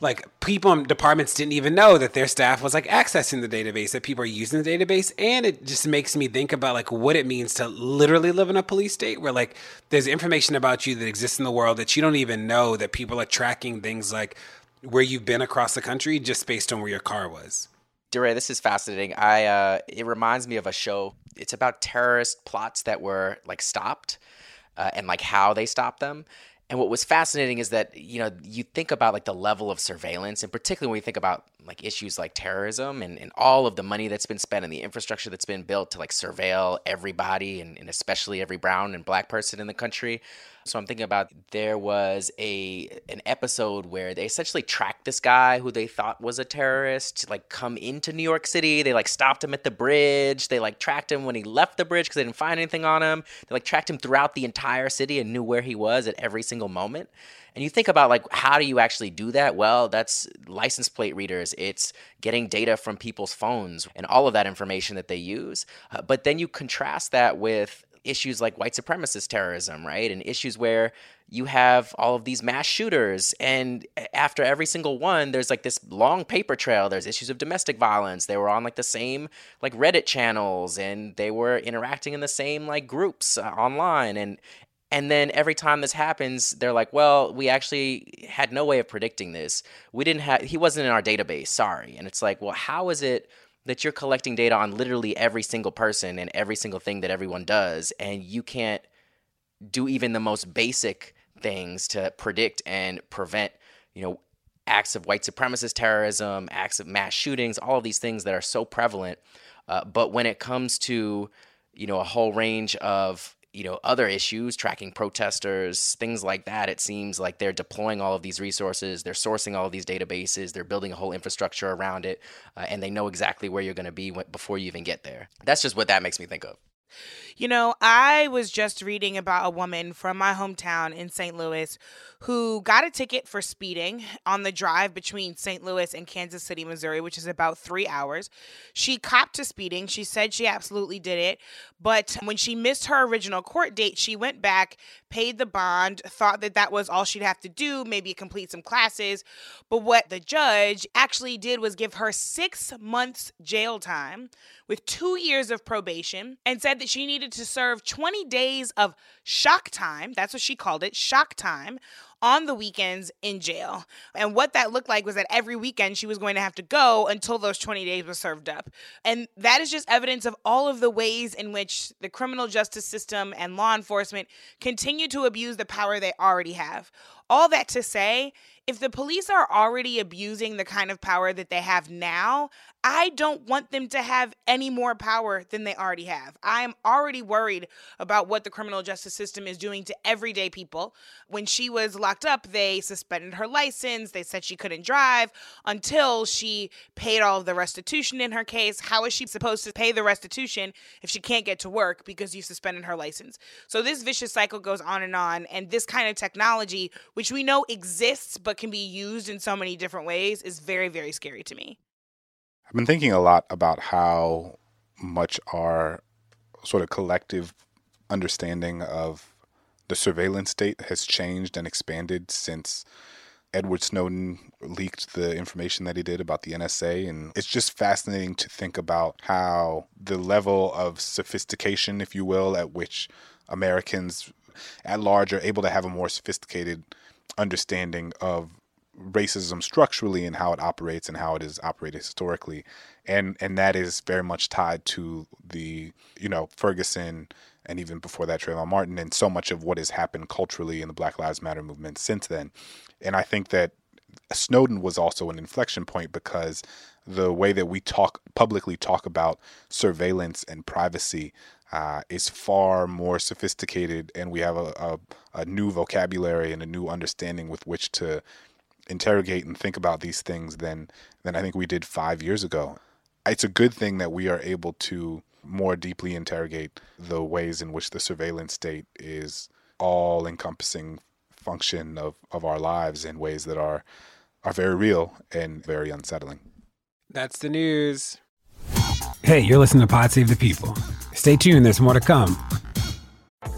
like people departments didn't even know that their staff was like accessing the database that people are using the database. And it just makes me think about like what it means to literally live in a police state where like there's information about you that exists in the world that you don't even know that people are tracking things like where you've been across the country just based on where your car was DeRay, this is fascinating. I uh, it reminds me of a show. It's about terrorist plots that were like stopped, uh, and like how they stopped them. And what was fascinating is that you know you think about like the level of surveillance, and particularly when you think about like issues like terrorism and, and all of the money that's been spent and the infrastructure that's been built to like surveil everybody and, and especially every brown and black person in the country. So I'm thinking about there was a an episode where they essentially tracked this guy who they thought was a terrorist, like come into New York City. They like stopped him at the bridge. They like tracked him when he left the bridge because they didn't find anything on him. They like tracked him throughout the entire city and knew where he was at every single moment. And you think about like how do you actually do that? Well, that's license plate readers. It's getting data from people's phones and all of that information that they use. Uh, but then you contrast that with issues like white supremacist terrorism, right? And issues where you have all of these mass shooters and after every single one there's like this long paper trail. There's issues of domestic violence. They were on like the same like reddit channels and they were interacting in the same like groups uh, online. And and then every time this happens they're like well we actually had no way of predicting this. We didn't have he wasn't in our database. Sorry. And it's like well how is it that you're collecting data on literally every single person and every single thing that everyone does and you can't do even the most basic things to predict and prevent you know acts of white supremacist terrorism acts of mass shootings all of these things that are so prevalent. Uh, but when it comes to you know a whole range of you know other issues tracking protesters things like that it seems like they're deploying all of these resources they're sourcing all of these databases they're building a whole infrastructure around it uh, and they know exactly where you're going to be before you even get there that's just what that makes me think of you know, I was just reading about a woman from my hometown in St. Louis who got a ticket for speeding on the drive between St. Louis and Kansas City, Missouri, which is about three hours. She copped to speeding. She said she absolutely did it. But when she missed her original court date, she went back, paid the bond, thought that that was all she'd have to do, maybe complete some classes. But what the judge actually did was give her six months jail time with two years of probation and said that she needed to serve 20 days of shock time. That's what she called it shock time on the weekends in jail. And what that looked like was that every weekend she was going to have to go until those 20 days were served up. And that is just evidence of all of the ways in which the criminal justice system and law enforcement continue to abuse the power they already have. All that to say, if the police are already abusing the kind of power that they have now, I don't want them to have any more power than they already have. I'm already worried about what the criminal justice system is doing to everyday people. When she was locked up, they suspended her license. They said she couldn't drive until she paid all of the restitution in her case. How is she supposed to pay the restitution if she can't get to work because you suspended her license? So this vicious cycle goes on and on. And this kind of technology, which we know exists but can be used in so many different ways, is very, very scary to me. I've been thinking a lot about how much our sort of collective understanding of the surveillance state has changed and expanded since Edward Snowden leaked the information that he did about the NSA. And it's just fascinating to think about how the level of sophistication, if you will, at which Americans at large are able to have a more sophisticated understanding of racism structurally and how it operates and how it is operated historically. And and that is very much tied to the you know Ferguson and even before that Trayvon Martin and so much of what has happened culturally in the Black Lives Matter movement since then. And I think that Snowden was also an inflection point because the way that we talk publicly talk about surveillance and privacy uh, is far more sophisticated, and we have a, a, a, new vocabulary and a new understanding with which to interrogate and think about these things than than I think we did five years ago. It's a good thing that we are able to more deeply interrogate the ways in which the surveillance state is all encompassing function of, of our lives in ways that are are very real and very unsettling. That's the news. Hey, you're listening to Pod Save the People. Stay tuned, there's more to come.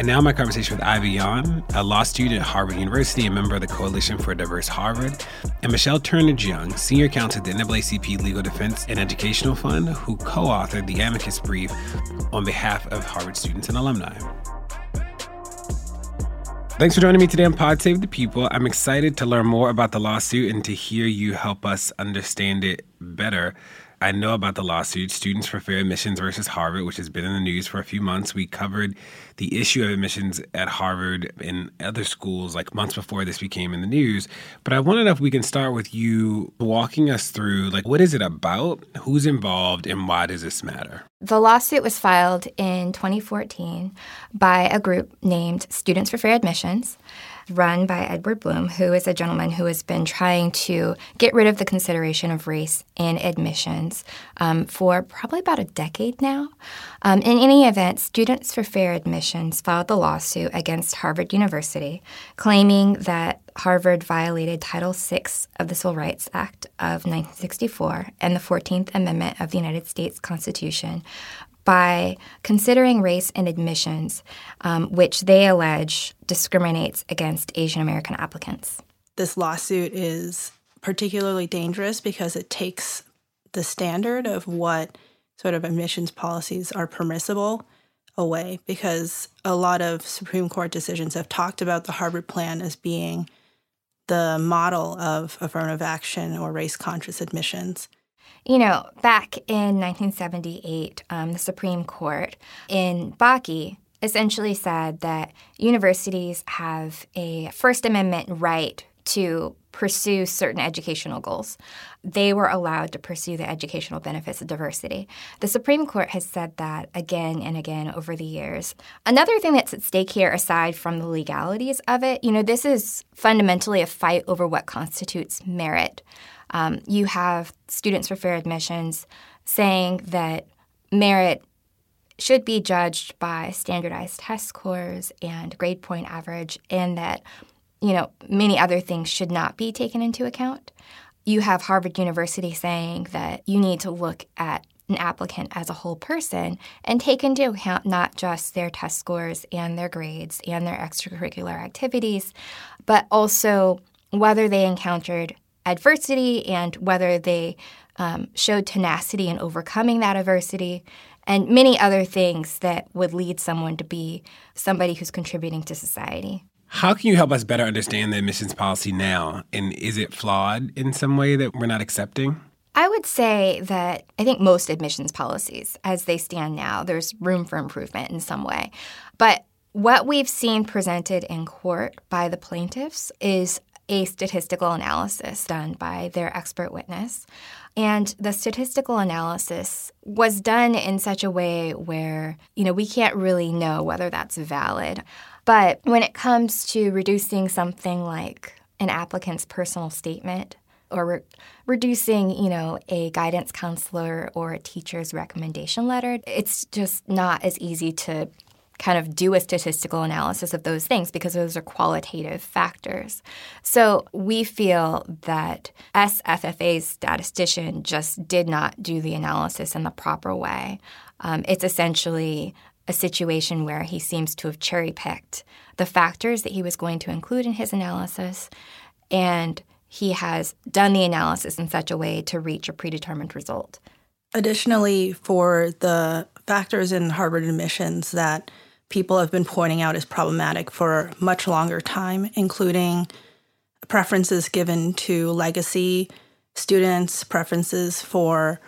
And now my conversation with Ivy Yan, a law student at Harvard University and member of the Coalition for a Diverse Harvard, and Michaele Turnage Young, senior counsel at the NAACP Legal Defense and Educational Fund, who co authored the amicus brief on behalf of Harvard students and alumni. Thanks for joining me today on Pod Save the People. I'm excited to learn more about the lawsuit and to hear you help us understand it better. I know about the lawsuit, Students for Fair Admissions versus Harvard, which has been in the news for a few months. We covered the issue of admissions at Harvard and other schools like months before this became in the news. But I want to know if we can start with you walking us through like what is it about, who's involved, and why does this matter? The lawsuit was filed in 2014 by a group named Students for Fair Admissions run by Edward Blum, who is a gentleman who has been trying to get rid of the consideration of race in admissions um, for probably about a decade now. Um, in any event, Students for Fair Admissions filed the lawsuit against Harvard University, claiming that Harvard violated Title VI of the Civil Rights Act of 1964 and the 14th Amendment of the United States Constitution by considering race in admissions, um, which they allege discriminates against Asian American applicants. This lawsuit is particularly dangerous because it takes the standard of what sort of admissions policies are permissible away because a lot of Supreme Court decisions have talked about the Harvard Plan as being the model of affirmative action or race conscious admissions. You know, back in 1978, um, the Supreme Court in Bakke essentially said that universities have a First Amendment right to pursue certain educational goals. They were allowed to pursue the educational benefits of diversity. The Supreme Court has said that again and again over the years. Another thing that's at stake here, aside from the legalities of it, you know, this is fundamentally a fight over what constitutes merit. Um, you have Students for Fair Admissions saying that merit should be judged by standardized test scores and grade point average, and that you know many other things should not be taken into account. You have Harvard University saying that you need to look at an applicant as a whole person and take into account not just their test scores and their grades and their extracurricular activities, but also whether they encountered adversity and whether they um, showed tenacity in overcoming that adversity, and many other things that would lead someone to be somebody who's contributing to society. How can you help us better understand the admissions policy now? And is it flawed in some way that we're not accepting? I would say that I think most admissions policies, as they stand now, there's room for improvement in some way. But what we've seen presented in court by the plaintiffs is a statistical analysis done by their expert witness. And the statistical analysis was done in such a way where, you know, we can't really know whether that's valid. But when it comes to reducing something like an applicant's personal statement or re- reducing, you know, a guidance counselor or a teacher's recommendation letter, it's just not as easy to kind of do a statistical analysis of those things because those are qualitative factors. So we feel that SFFA's statistician just did not do the analysis in the proper way. Um, it's essentially a situation where he seems to have cherry picked the factors that he was going to include in his analysis, and he has done the analysis in such a way to reach a predetermined result. Additionally, for the factors in Harvard admissions that people have been pointing out as problematic for much longer time, including preferences given to legacy students, preferences for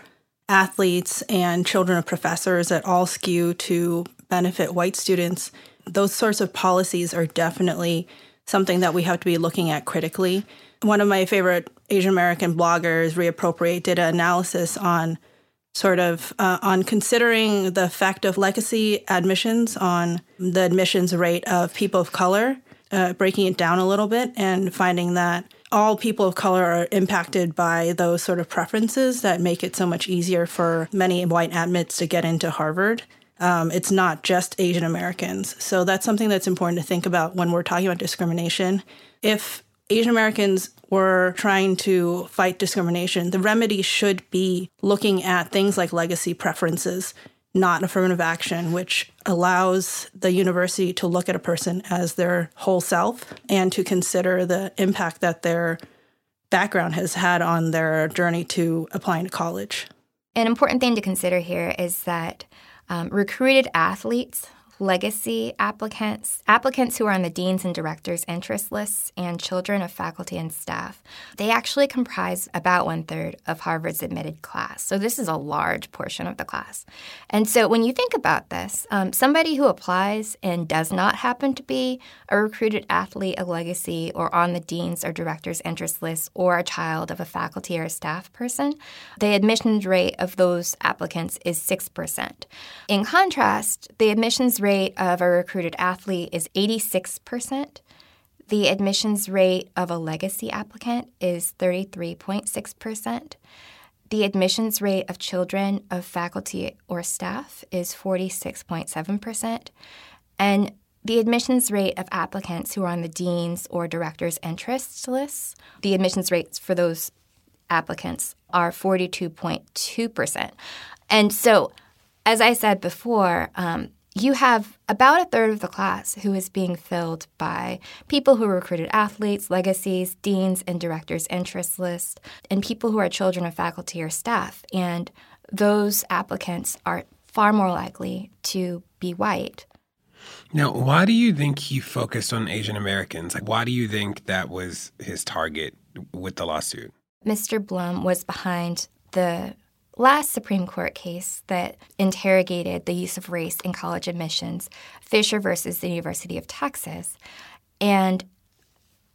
athletes, and children of professors that all skew to benefit white students. Those sorts of policies are definitely something that we have to be looking at critically. One of my favorite Asian American bloggers, Reappropriate, did an analysis on sort of uh, on considering the effect of legacy admissions on the admissions rate of people of color, uh, breaking it down a little bit and finding that all people of color are impacted by those sort of preferences that make it so much easier for many white admits to get into Harvard. Um, it's not just Asian Americans. So that's something that's important to think about when we're talking about discrimination. If Asian Americans were trying to fight discrimination, the remedy should be looking at things like legacy preferences, not affirmative action, which allows the university to look at a person as their whole self and to consider the impact that their background has had on their journey to applying to college. An important thing to consider here is that um, recruited athletes legacy applicants, applicants who are on the deans and directors interest lists, and children of faculty and staff. They actually comprise about one third of Harvard's admitted class. So this is a large portion of the class. And so when you think about this, um, somebody who applies and does not happen to be a recruited athlete, a legacy, or on the deans or directors interest list, or a child of a faculty or a staff person, the admissions rate of those applicants is 6%. In contrast, the admissions rate rate of a recruited athlete is 86%. The admissions rate of a legacy applicant is 33.6%. The admissions rate of children of faculty or staff is 46.7%. And the admissions rate of applicants who are on the dean's or director's interest lists, the admissions rates for those applicants are 42.2%. And so, as I said before, um, you have about a third of the class who is being filled by people who recruited athletes, legacies, deans, and directors' interest lists, and people who are children of faculty or staff. And those applicants are far more likely to be white. Now, why do you think he focused on Asian Americans? Like, why do you think that was his target with the lawsuit? Mr. Blum was behind the last Supreme Court case that interrogated the use of race in college admissions, Fisher versus the University of Texas. And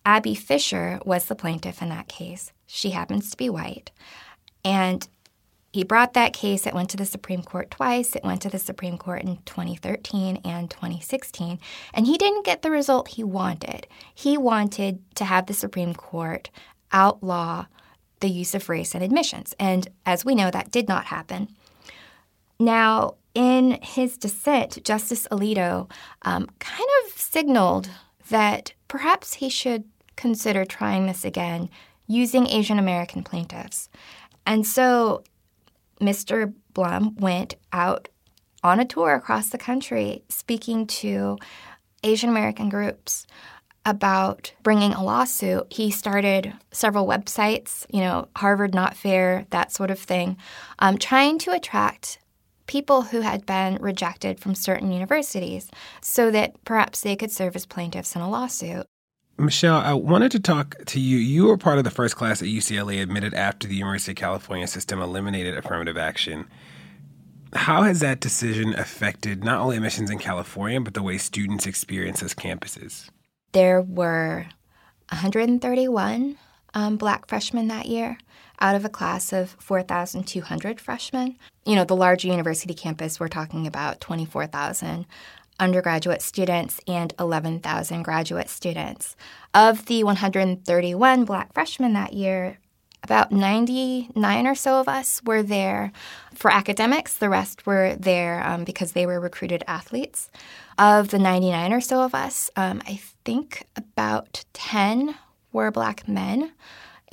Abby Fisher was the plaintiff in that case. She happens to be white. And he brought that case. It went to the Supreme Court twice. It went to the Supreme Court in 2013 and 2016. And he didn't get the result he wanted. He wanted to have the Supreme Court outlaw the use of race in admissions. And as we know, that did not happen. Now, in his dissent, Justice Alito um, kind of signaled that perhaps he should consider trying this again using Asian American plaintiffs. And so Mr. Blum went out on a tour across the country speaking to Asian American groups about bringing a lawsuit, he started several websites, you know, Harvard Not Fair, that sort of thing, um, trying to attract people who had been rejected from certain universities so that perhaps they could serve as plaintiffs in a lawsuit. Michaele, I wanted to talk to you. You were part of the first class at UCLA admitted after the University of California system eliminated affirmative action. How has that decision affected not only admissions in California, but the way students experience those campuses? There were 131 um, black freshmen that year out of a class of 4,200 freshmen. You know, the larger university campus, we're talking about 24,000 undergraduate students and 11,000 graduate students. Of the 131 black freshmen that year, about 99 or so of us were there for academics. The rest were there um, because they were recruited athletes. Of the 99 or so of us, um, I think about 10 were black men,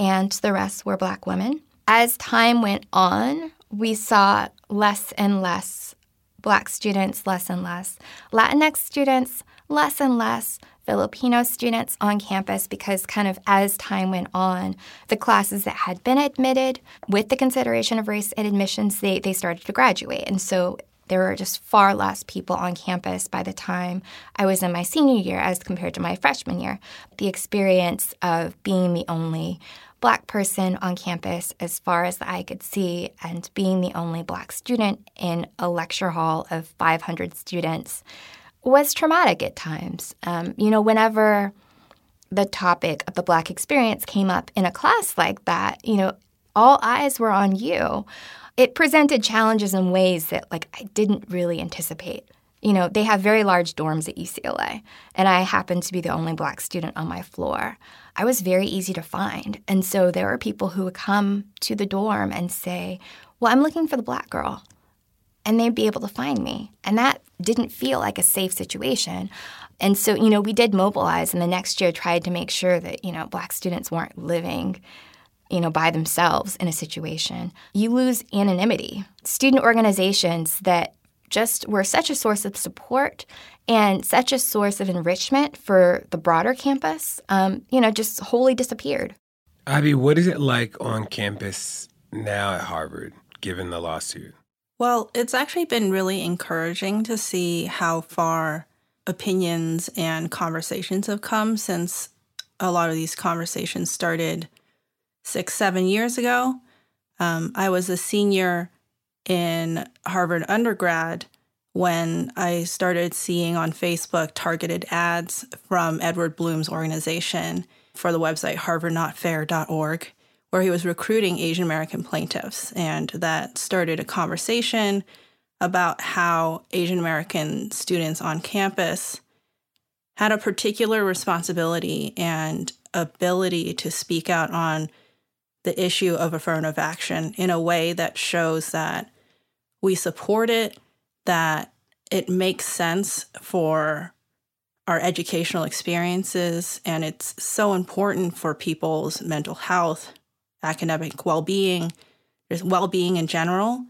and the rest were black women. As time went on, we saw less and less black students, less and less, Latinx students, less and less, Filipino students on campus because, kind of as time went on, the classes that had been admitted with the consideration of race and admissions, they, they started to graduate. And so there were just far less people on campus by the time I was in my senior year as compared to my freshman year. The experience of being the only black person on campus as far as the eye could see and being the only black student in a lecture hall of 500 students was traumatic at times. Um, you know, whenever the topic of the black experience came up in a class like that, you know, all eyes were on you it presented challenges in ways that like I didn't really anticipate. You know, they have very large dorms at UCLA, and I happened to be the only black student on my floor. I was very easy to find. And so there were people who would come to the dorm and say, Well, I'm looking for the black girl. And they'd be able to find me. And that didn't feel like a safe situation. And so, you know, we did mobilize and the next year tried to make sure that, you know, black students weren't living you know, by themselves in a situation, you lose anonymity. Student organizations that just were such a source of support and such a source of enrichment for the broader campus, um, you know, just wholly disappeared. Ivy, what is it like on campus now at Harvard, given the lawsuit? Well, it's actually been really encouraging to see how far opinions and conversations have come since a lot of these conversations started six, seven years ago. Um, I was a senior in Harvard undergrad when I started seeing on Facebook targeted ads from Edward Blum's organization for the website harvardnotfair.org, where he was recruiting Asian American plaintiffs. And that started a conversation about how Asian American students on campus had a particular responsibility and ability to speak out on the issue of affirmative action in a way that shows that we support it, that it makes sense for our educational experiences, and it's so important for people's mental health, academic well being, just well being in general,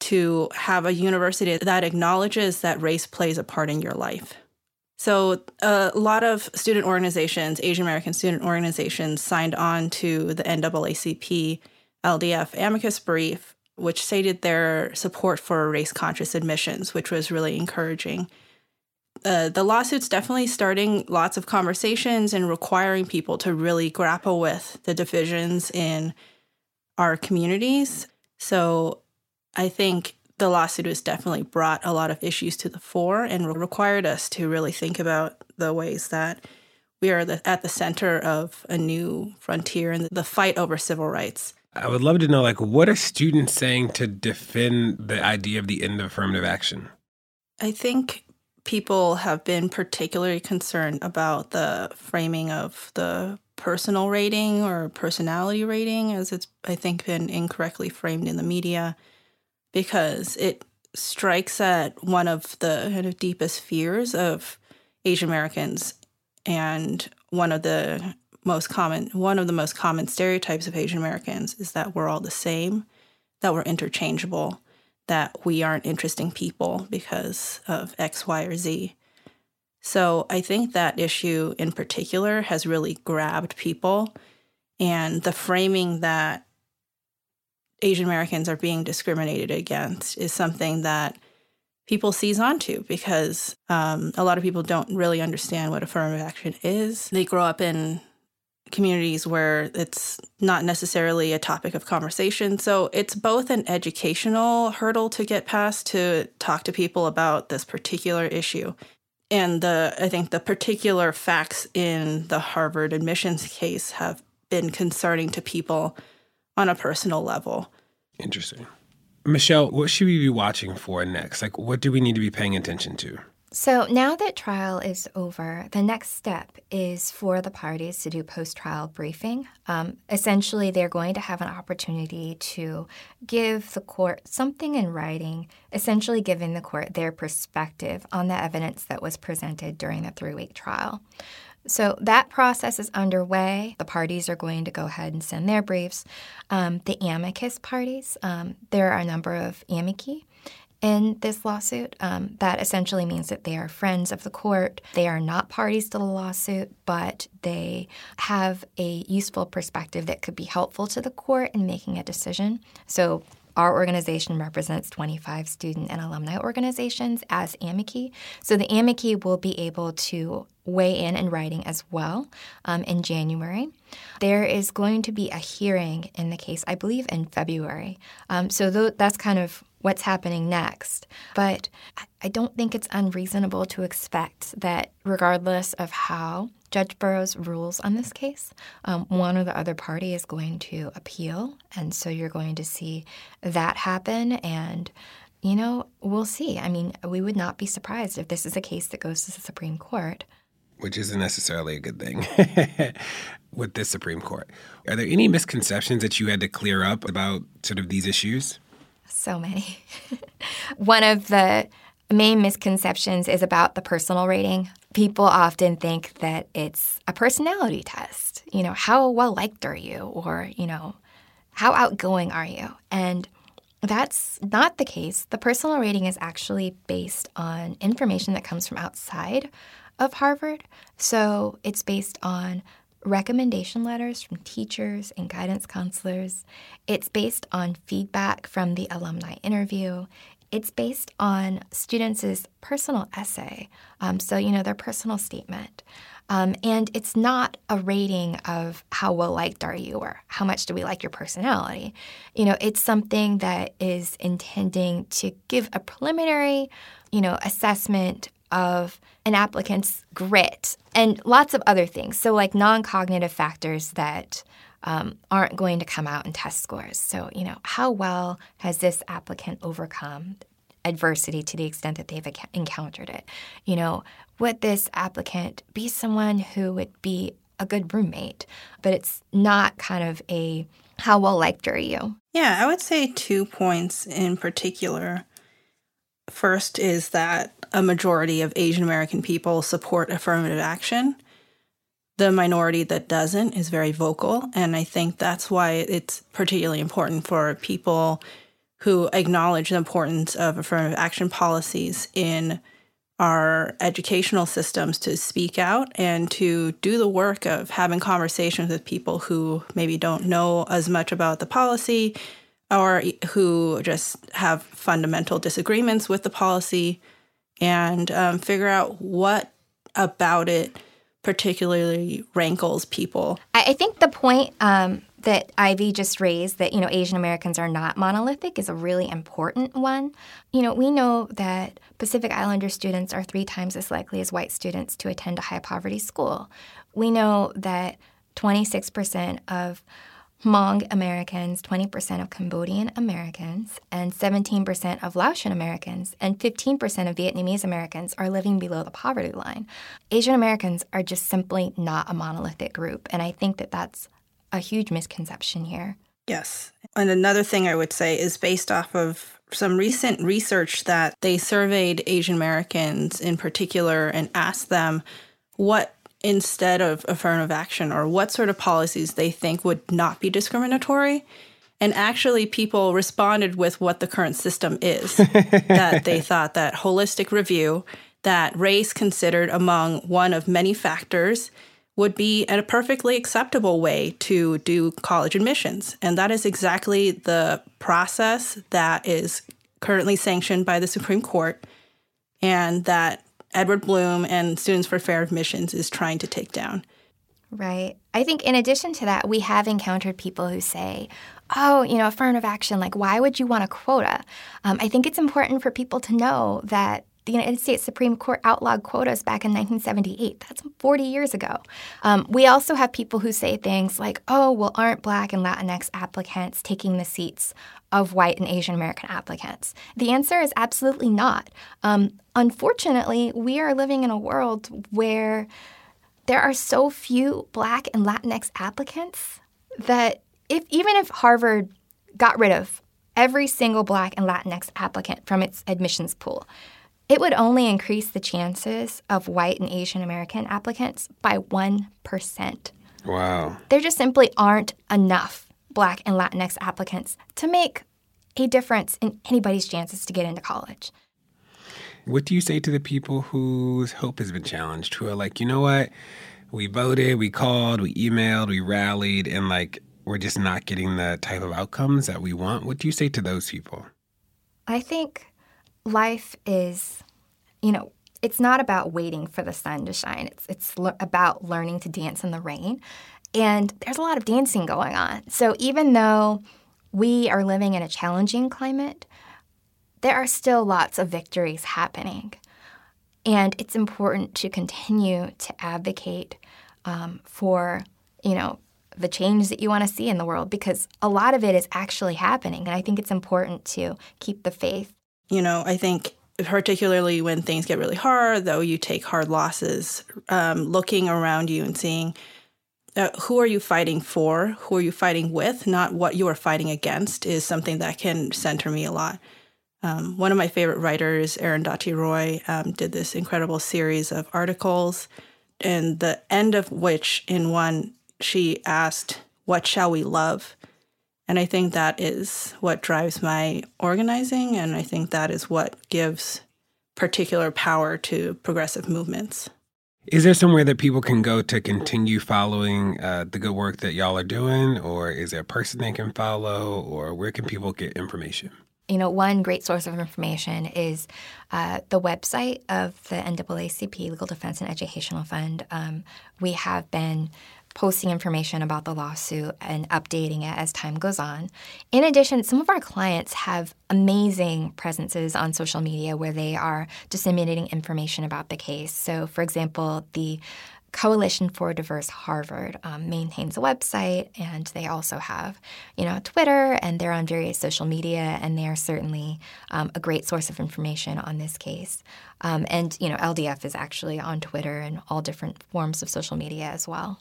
to have a university that acknowledges that race plays a part in your life. So, a lot of student organizations, Asian American student organizations, signed on to the NAACP LDF amicus brief, which stated their support for race conscious admissions, which was really encouraging. Uh, the lawsuit's definitely starting lots of conversations and requiring people to really grapple with the divisions in our communities. So I think the lawsuit has definitely brought a lot of issues to the fore and required us to really think about the ways that we are the, at the center of a new frontier in the fight over civil rights. I would love to know, like, what are students saying to defend the idea of the end of affirmative action? I think people have been particularly concerned about the framing of the personal rating or personality rating, as it's, I think, been incorrectly framed in the media, because it strikes at one of the kind of deepest fears of Asian Americans and one of the most common one of the most common stereotypes of Asian Americans is that we're all the same, that we're interchangeable, that we aren't interesting people because of X, Y, or Z. So I think that issue in particular has really grabbed people. And the framing that Asian Americans are being discriminated against is something that people seize onto because um, a lot of people don't really understand what affirmative action is. They grow up in communities where it's not necessarily a topic of conversation. So it's both an educational hurdle to get past to talk to people about this particular issue. And the I think the particular facts in the Harvard admissions case have been concerning to people on a personal level. Interesting. Michaele, what should we be watching for next? Like what do we need to be paying attention to? So now that trial is over, the next step is for the parties to do post trial briefing. Um, essentially, they're going to have an opportunity to give the court something in writing, essentially giving the court their perspective on the evidence that was presented during the three week trial. So that process is underway. The parties are going to go ahead and send their briefs. Um, the amicus parties, um, there are a number of amici in this lawsuit. Um, that essentially means that they are friends of the court. They are not parties to the lawsuit, but they have a useful perspective that could be helpful to the court in making a decision. So our organization represents 25 student and alumni organizations as amici. So the amici will be able to weigh in in writing as well um, in January. There is going to be a hearing in the case, I believe, in February. Um, so th- that's kind of what's happening next. But I don't think it's unreasonable to expect that, regardless of how Judge Burroughs rules on this case, um, one or the other party is going to appeal. And so you're going to see that happen. And, you know, we'll see. I mean, we would not be surprised if this is a case that goes to the Supreme Court. Which isn't necessarily a good thing [LAUGHS] with this Supreme Court. Are there any misconceptions that you had to clear up about sort of these issues? So many. [LAUGHS] One of the main misconceptions is about the personal rating. People often think that it's a personality test. You know, how well liked are you? Or, you know, how outgoing are you? And that's not the case. The personal rating is actually based on information that comes from outside of Harvard. So it's based on recommendation letters from teachers and guidance counselors. It's based on feedback from the alumni interview. It's based on students' personal essay, um, so, you know, their personal statement. Um, and it's not a rating of how well liked are you or how much do we like your personality. You know, it's something that is intending to give a preliminary, you know, assessment of an applicant's grit and lots of other things. So, like non cognitive factors that um, aren't going to come out in test scores. So, you know, how well has this applicant overcome adversity to the extent that they've encountered it? You know, would this applicant be someone who would be a good roommate? But it's not kind of a how well liked are you? Yeah, I would say two points in particular. First is that a majority of Asian American people support affirmative action. The minority that doesn't is very vocal. And I think that's why it's particularly important for people who acknowledge the importance of affirmative action policies in our educational systems to speak out and to do the work of having conversations with people who maybe don't know as much about the policy or who just have fundamental disagreements with the policy and um, figure out what about it particularly rankles people. I, think the point um, that Ivy just raised that, you know, Asian Americans are not monolithic is a really important one. You know, we know that Pacific Islander students are three times as likely as white students to attend a high poverty school. We know that 26% of Hmong Americans, 20% of Cambodian Americans, and 17% of Laotian Americans, and 15% of Vietnamese Americans are living below the poverty line. Asian Americans are just simply not a monolithic group, and I think that that's a huge misconception here. Yes. And another thing I would say is based off of some recent research that they surveyed Asian Americans in particular and asked them what instead of affirmative action or what sort of policies they think would not be discriminatory. And actually, people responded with what the current system is [LAUGHS] that they thought that holistic review, that race considered among one of many factors, would be a perfectly acceptable way to do college admissions. And that is exactly the process that is currently sanctioned by the Supreme Court and that Edward Blum and Students for Fair Admissions is trying to take down. Right. I think in addition to that, we have encountered people who say, oh, you know, affirmative action, like, why would you want a quota? Um, I think it's important for people to know that the United States Supreme Court outlawed quotas back in 1978. That's 40 years ago. Um, we also have people who say things like, oh, well, aren't Black and Latinx applicants taking the seats of white and Asian American applicants? The answer is absolutely not. Um, unfortunately, we are living in a world where there are so few Black and Latinx applicants that if even if Harvard got rid of every single Black and Latinx applicant from its admissions pool, it would only increase the chances of white and Asian American applicants by 1%. Wow. There just simply aren't enough Black and Latinx applicants to make a difference in anybody's chances to get into college. What do you say to the people whose hope has been challenged, who are like, you know what? We voted, we called, we emailed, we rallied, and like, we're just not getting the type of outcomes that we want. What do you say to those people? I think life is, you know, it's not about waiting for the sun to shine. It's it's le- about learning to dance in the rain. And there's a lot of dancing going on. So even though we are living in a challenging climate, there are still lots of victories happening. And it's important to continue to advocate um, for, you know, the change that you want to see in the world because a lot of it is actually happening. And I think it's important to keep the faith you know, I think particularly when things get really hard, though you take hard losses, um, looking around you and seeing uh, who are you fighting for, who are you fighting with, not what you are fighting against, is something that can center me a lot. Um, one of my favorite writers, Arundhati Roy, um, did this incredible series of articles, and the end of which, in one, she asked, What shall we love? And I think that is what drives my organizing. And I think that is what gives particular power to progressive movements. Is there somewhere that people can go to continue following uh, the good work that y'all are doing? Or is there a person they can follow? Or where can people get information? You know, one great source of information is uh, the website of the NAACP Legal Defense and Educational Fund. Um, we have been posting information about the lawsuit and updating it as time goes on. In addition, some of our clients have amazing presences on social media where they are disseminating information about the case. So, for example, the Coalition for Diverse Harvard um, maintains a website, and they also have, you know, Twitter, and they're on various social media, and they are certainly um, a great source of information on this case. Um, and you know, LDF is actually on Twitter and all different forms of social media as well.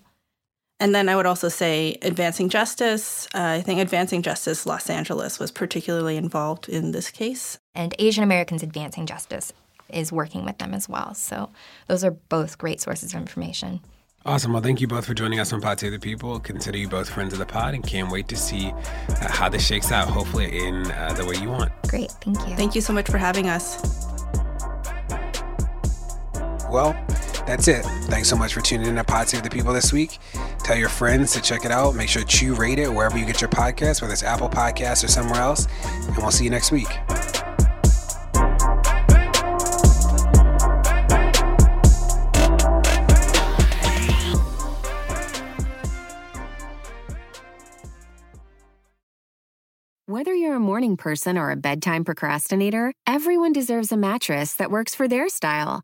And then I would also say Advancing Justice. Uh, I think Advancing Justice Los Angeles was particularly involved in this case. And Asian Americans Advancing Justice is working with them as well. So those are both great sources of information. Awesome. Well, thank you both for joining us on Pod Save the People. Consider you both friends of the pod and can't wait to see uh, how this shakes out, hopefully in uh, the way you want. Great. Thank you. Thank you so much for having us. Well, that's it. Thanks so much for tuning in to Pod Save the People this week. Tell your friends to check it out. Make sure to rate it wherever you get your podcast, whether it's Apple Podcasts or somewhere else. And we'll see you next week. Whether you're a morning person or a bedtime procrastinator, everyone deserves a mattress that works for their style.